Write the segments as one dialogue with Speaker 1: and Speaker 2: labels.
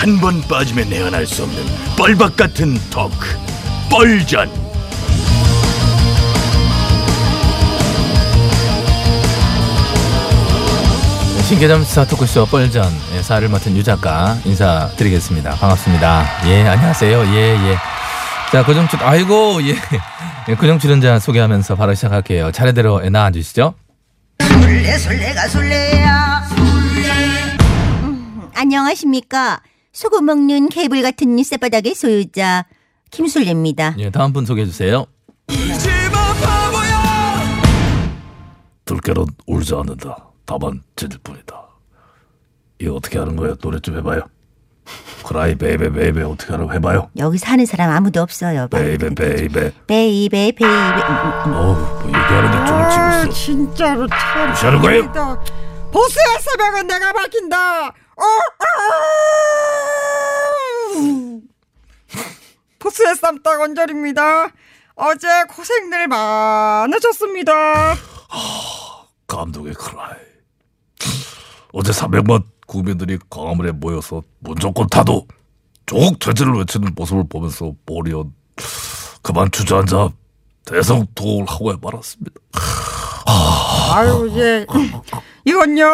Speaker 1: 한 번 빠지면 내안할 수 없는 뻘박 같은 토크 뻘전
Speaker 2: 신개념 스타 토크쇼 뻘전 예, 사를 맡은 유 작가 인사드리겠습니다. 반갑습니다. 예, 안녕하세요. 예, 예. 자, 고정 출, 아이고, 예. 예, 고정 출연자 소개하면서 바로 시작할게요. 차례대로 예, 나와주시죠.
Speaker 3: 술래 술래가 술래야 음, 안녕하십니까 소금 먹는 개불 같은 쌔바닥의 소유자 김술래입니다.
Speaker 2: 예, 다음 분 소개해 주세요.
Speaker 1: 들깨는 울지 않는다. 다만 짖을 뿐이다. 이거 어떻게 하는 거야 노래 좀 해봐요. Cry baby baby 어떻게 하라고 해봐요?
Speaker 3: 여기 사는 사람 아무도 없어요. baby baby baby baby.
Speaker 1: 어우 뭐 얘기하는데 종을 치고 있어.
Speaker 4: 진짜로 참
Speaker 1: 무시하는 거예요?
Speaker 4: 보스의 새벽은 내가 밝힌다. 어, 어. 보스의 쌈딱 언저리입니다. 어제 고생들 많으셨습니다.
Speaker 1: 감독의 cry 어제 300만 국민들이 광화문에 모여서 무조건 타도 조국 퇴진을 외치는 모습을 보면서 보리언 그만 주저앉아 대성통을 하고 말았습니다
Speaker 4: 아유 예, 이건요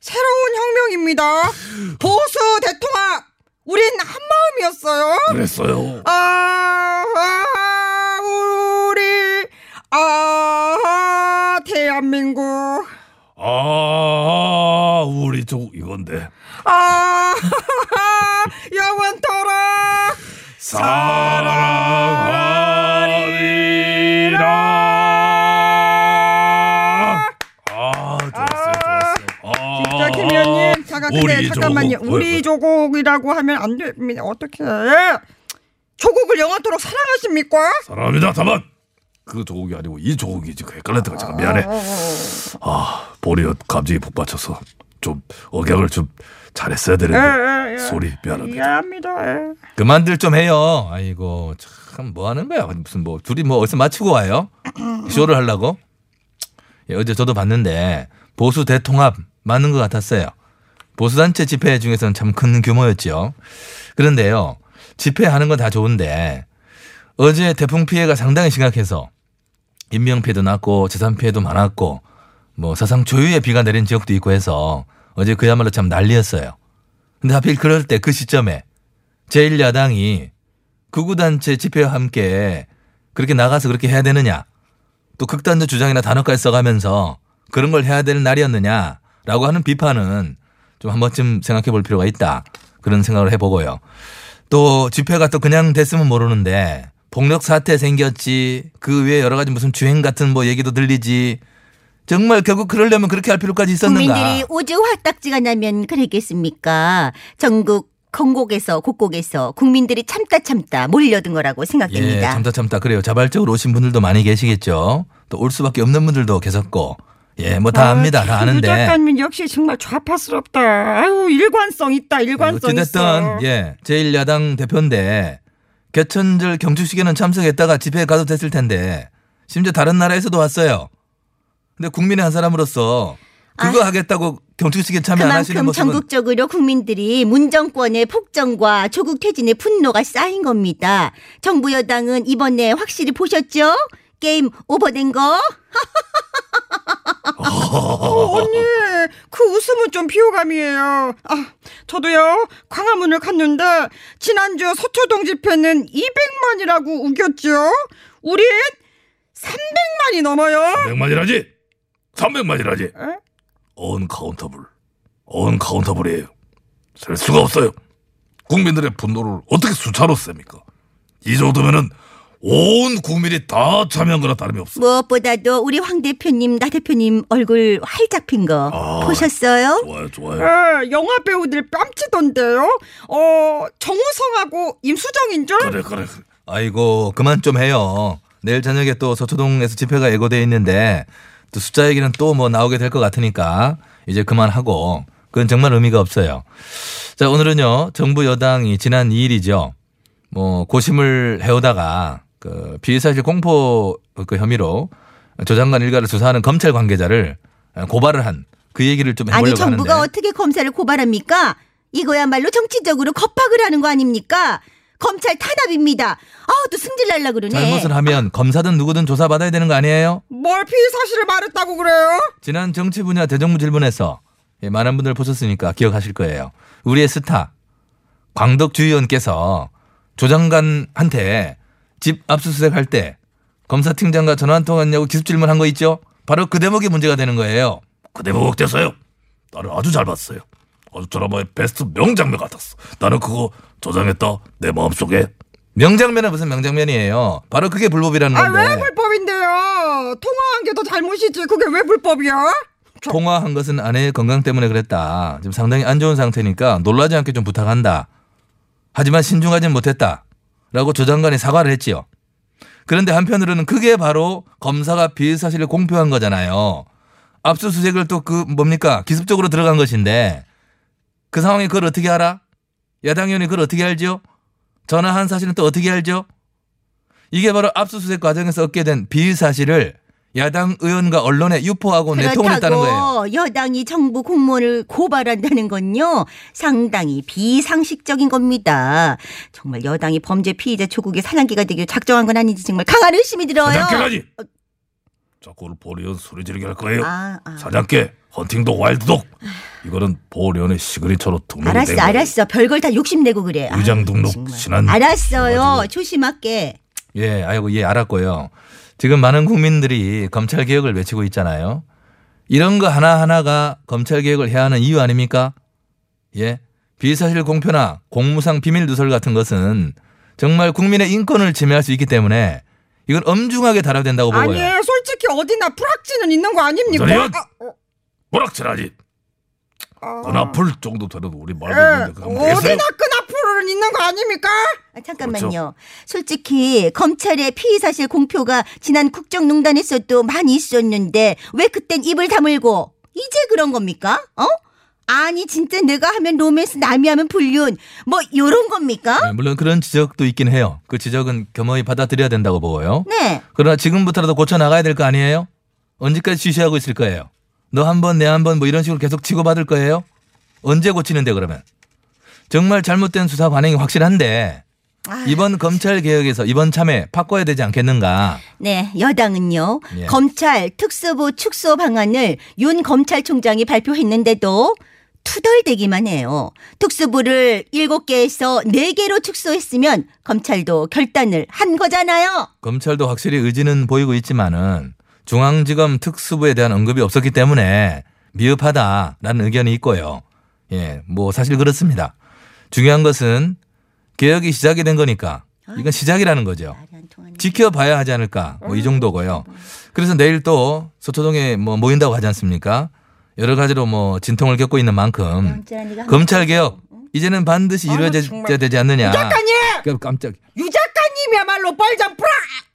Speaker 4: 새로운 혁명입니다. 보수 대통합. 우린 한 마음이었어요.
Speaker 1: 그랬어요?
Speaker 4: 아, 아 우리 아 대한민국.
Speaker 1: 아 우리 조국 이건데.
Speaker 4: 아 영원토록
Speaker 1: 사랑하
Speaker 4: 잠깐 근데
Speaker 1: 우리
Speaker 4: 잠깐만요
Speaker 1: 조국.
Speaker 4: 우리
Speaker 1: 왜,
Speaker 4: 조국이라고 하면 안 됩니다 어떻게 조국을 영원토록 사랑하십니까?
Speaker 1: 사랑합니다 다만 그 조국이 아니고 이 조국이지 그 헷갈렸다가 잠깐 미안해 아 보리언 감정이 북받쳐서 좀 억양을 좀 잘했어야
Speaker 4: 예,
Speaker 1: 되는데
Speaker 4: 예, 예.
Speaker 1: 소리 미안합니다
Speaker 4: 미안합니다 예.
Speaker 2: 그만들 좀 해요. 아이고, 참 뭐 하는 거야. 무슨 뭐 둘이 뭐 어디서 맞추고 와요? 쇼를 하려고? 예, 어제 저도 봤는데 보수 대통합 맞는 것 같았어요. 보수단체 집회 중에서는 참 큰 규모였죠. 그런데요, 집회하는 건 다 좋은데 어제 태풍 피해가 상당히 심각해서 인명 피해도 났고 재산 피해도 많았고 뭐 사상 초유의 비가 내린 지역도 있고 해서 어제 그야말로 참 난리였어요. 근데 하필 그럴 때 그 시점에 제1야당이 극우단체 집회와 함께 그렇게 나가서 그렇게 해야 되느냐 또 극단적 주장이나 단어까지 써가면서 그런 걸 해야 되는 날이었느냐라고 하는 비판은 좀 한 번쯤 생각해 볼 필요가 있다. 그런 생각을 해보고요. 또 집회가 또 그냥 됐으면 모르는데 폭력 사태 생겼지 그 외에 여러 가지 무슨 주행 같은 뭐 얘기도 들리지 정말 결국 그러려면 그렇게 할 필요까지 있었는가?
Speaker 3: 국민들이 오즈 화딱지가 나면 그랬겠습니까 전국 건곡에서 곡곡에서 국민들이 참다 참다 몰려든 거라고
Speaker 2: 예,
Speaker 3: 생각됩니다
Speaker 2: 참다 참다 그래요. 자발적으로 오신 분들도 많이 계시겠죠. 또 올 수밖에 없는 분들도 계셨고, 예, 뭐 다 압니다,
Speaker 4: 다유
Speaker 2: 아는데.
Speaker 4: 작가님 역시 정말 좌파스럽다. 아유 일관성 있다. 일관성 있어.
Speaker 2: 어찌됐든 예, 제1야당 대표인데 개천절 경축식에는 참석했다가 집회에 가도 됐을 텐데 심지어 다른 나라에서도 왔어요. 근데 국민의 한 사람으로서 그거 하겠다고 경축식에 참여 안 하시는
Speaker 3: 그만큼
Speaker 2: 모습은
Speaker 3: 전국적으로 국민들이 문정권의 폭정과 조국 퇴진의 분노가 쌓인 겁니다. 정부 여당은 이번에 확실히 보셨죠? game over된 거?
Speaker 4: 어, 언니, 그 웃음은 좀 비호감이에요. 아, 저도요, 광화문을 갔는데, 지난주 서초동 집회는 200만이라고 우겼죠? 우린 300만이 넘어요.
Speaker 1: 300만이라지? 300만이라지?
Speaker 4: 에?
Speaker 1: Uncountable. Uncountable이에요. 셀 수가 없어요. 국민들의 분노를 어떻게 숫자로 셉니까? 이 정도면은 온 국민이 다 참여한 거나 다름이 없어.
Speaker 3: 무엇보다도 우리 황 대표님, 나 대표님 얼굴 활짝 핀 거
Speaker 1: 아.
Speaker 3: 보셨어요?
Speaker 1: 좋아요, 좋아요.
Speaker 4: 에, 영화 배우들 뺨치던데요? 어, 정우성하고 임수정인 줄?
Speaker 1: 그래, 그래. 그래.
Speaker 2: 아이고 그만 좀 해요. 내일 저녁에 또 서초동에서 집회가 예고돼 있는데 또 숫자 얘기는 또 뭐 나오게 될 것 같으니까 이제 그만하고 그건 정말 의미가 없어요. 자 오늘은요 정부 여당이 지난 2일이죠. 뭐 고심을 해오다가 그 비사실 공포 그 혐의로 조 장관 일가를 수사하는 검찰 관계자를 고발을 한 그 얘기를 좀
Speaker 3: 아니
Speaker 2: 해보려고
Speaker 3: 정부가
Speaker 2: 하는데
Speaker 3: 어떻게 검사를 고발합니까? 이거야말로 정치적으로 겁박을 하는 거 아닙니까? 검찰 탄압입니다. 아우 또 승질 날라 그러네.
Speaker 2: 잘못을 하면 검사든 누구든 조사받아야 되는 거 아니에요?
Speaker 4: 뭘 피의 사실을 말했다고 그래요?
Speaker 2: 지난 정치 분야 대정부 질문에서 예, 많은 분들 보셨으니까 기억하실 거예요. 우리의 스타 광덕 주의원께서 조 장관한테 집 압수수색 할 때 검사팀장과 전화 한 통했냐고 기습 질문한 거 있죠? 바로 그 대목이 문제가 되는 거예요.
Speaker 1: 그 대목 어땠어요? 나는 아주 잘 봤어요. 아주 드라마의 베스트 명장면 같았어. 나는 그거 저장했다. 내 마음속에.
Speaker 2: 명장면은 무슨 명장면이에요. 바로 그게 불법이라는
Speaker 4: 아,
Speaker 2: 건데.
Speaker 4: 왜 불법인데요? 통화한 게 더 잘못이지. 그게 왜 불법이야?
Speaker 2: 통화한 것은 아내의 건강 때문에 그랬다. 지금 상당히 안 좋은 상태니까 놀라지 않게 좀 부탁한다. 하지만 신중하진 못했다. 라고 조 장관이 사과를 했지요. 그런데 한편으로는 그게 바로 검사가 비사실을 공표한 거잖아요. 압수수색을 또 그 뭡니까? 기습적으로 들어간 것인데 그 상황에 그걸 어떻게 알아? 야당 의원이 그걸 어떻게 알죠? 전화한 사실은 또 어떻게 알죠? 이게 바로 압수수색 과정에서 얻게 된 비사실을 야당 의원과 언론에 유포하고 내통을 했다는 거예요.
Speaker 3: 그렇다고 여당이 정부 공무원을 고발한다는 건요 상당히 비상식적인 겁니다. 정말 여당이 범죄 피의자 조국의 사냥개가 되길 작정한 건 아닌지 정말 강한 의심이 들어요.
Speaker 1: 사냥개까지. 자꾸 오늘 보리언 소리 지르게 할 거예요.
Speaker 3: 아, 아.
Speaker 1: 사냥개, 헌팅독, 와일드독. 이거는 보리언의 시그니처로 등록이
Speaker 3: 알았어,
Speaker 1: 된 거예요.
Speaker 3: 알았어. 별걸 다 욕심내고 그래. 아,
Speaker 1: 의장 등록
Speaker 3: 정말.
Speaker 1: 지난
Speaker 3: 알았어요. 조심할게.
Speaker 2: 예, 아이고, 예, 알았고요. 지금 많은 국민들이 검찰 개혁을 외치고 있잖아요. 이런 거 하나하나가 검찰 개혁을 해야 하는 이유 아닙니까? 예. 비사실 공표나 공무상 비밀 누설 같은 것은 정말 국민의 인권을 침해할 수 있기 때문에 이건 엄중하게 다뤄야 된다고 보고요.
Speaker 4: 아니에요. 솔직히 어디나 불확지는 있는 거 아닙니까? 아, 어,
Speaker 1: 뭐락질하지.
Speaker 4: 아.
Speaker 1: 그나풀 정도 되는 우리 말도
Speaker 4: 예,
Speaker 1: 있는데 그럼 되세요?
Speaker 4: 어디나 끈앞으로는 있는 거 아닙니까?
Speaker 3: 아, 잠깐만요. 솔직히 검찰의 피의 사실 공표가 지난 국정농단에서도 많이 있었는데 왜 그땐 입을 다물고 이제 그런 겁니까? 어? 아니 진짜 내가 하면 로맨스 남이 하면 불륜 뭐 요런 겁니까?
Speaker 2: 네, 물론 그런 지적도 있긴 해요. 그 지적은 겸허히 받아들여야 된다고 보고요.
Speaker 3: 네.
Speaker 2: 그러나 지금부터라도 고쳐 나가야 될 거 아니에요? 언제까지 쉬쉬하고 있을 거예요? 너 한 번, 내 한 번 뭐 이런 식으로 계속 치고받을 거예요? 언제 고치는데 그러면? 정말 잘못된 수사 관행이 확실한데 이번 검찰 개혁에서 이번 참에 바꿔야 되지 않겠는가?
Speaker 3: 네, 여당은요.
Speaker 2: 예.
Speaker 3: 검찰 특수부 축소 방안을 윤 검찰총장이 발표했는데도 투덜대기만 해요. 특수부를 7개에서 4개로 축소했으면 검찰도 결단을 한 거잖아요.
Speaker 2: 검찰도 확실히 의지는 보이고 있지만은 중앙지검 특수부에 대한 언급이 없었기 때문에 미흡하다라는 의견이 있고요. 예, 뭐 사실 그렇습니다. 중요한 것은 개혁이 시작이 된 거니까 이건 시작이라는 거죠. 지켜봐야 하지 않을까 뭐 이 정도고요. 그래서 내일 또 서초동에 뭐 모인다고 하지 않습니까? 여러 가지로 뭐 진통을 겪고 있는 만큼 검찰 개혁 이제는 반드시 이루어져야. 되지 않느냐.
Speaker 4: 작가님!
Speaker 2: 깜- 깜짝
Speaker 4: 유 작가님이야말로 뻘전 프라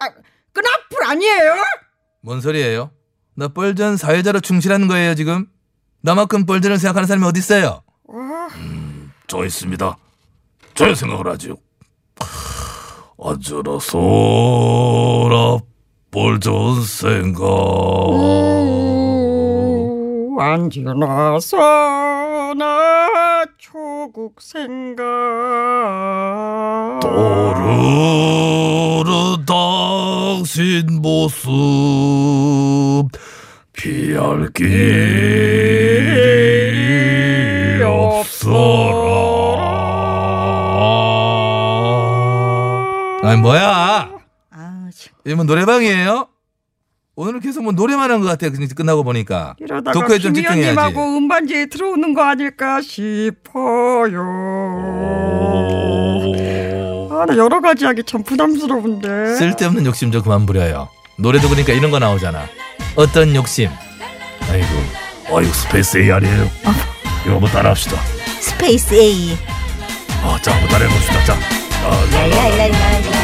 Speaker 4: 아, 끈앞풀 아니에요?
Speaker 2: 뭔 소리예요? 나 뻘전 사회자로 충실한 거예요 지금. 나만큼 뻘전을 생각하는 사람이 어디 있어요?
Speaker 1: 저 있습니다. 저의 생각을 하지요. 어쩌라소라 볼전 생각.
Speaker 4: 안지나서 나 조국 생각
Speaker 1: 떠오르는 당신 모습 피할 길
Speaker 2: 아니 뭐야?
Speaker 3: 아우 참.
Speaker 2: 이뭐 노래방이에요? 오늘 계속 뭐 노래만 한 것 같아. 그냥 끝나고 보니까.
Speaker 4: 이러다가
Speaker 2: 독후에 좀 집중해야지.
Speaker 4: 김희연님하고 음반지에 들어오는 거 아닐까 싶어요. 아, 나 여러 가지 하기 참 부담스러운데.
Speaker 2: 쓸데없는 욕심 좀 그만 부려요. 노래도 그러니까 이런 거 나오잖아. 어떤 욕심?
Speaker 1: 아이고, 아이고 스페이스 A 아니에요? 이거 한번 따라합시다.
Speaker 3: 스페이스 A.
Speaker 1: 아, 자, 한번 따라해봅시다. 자, 아.
Speaker 3: 랄랄랄랄.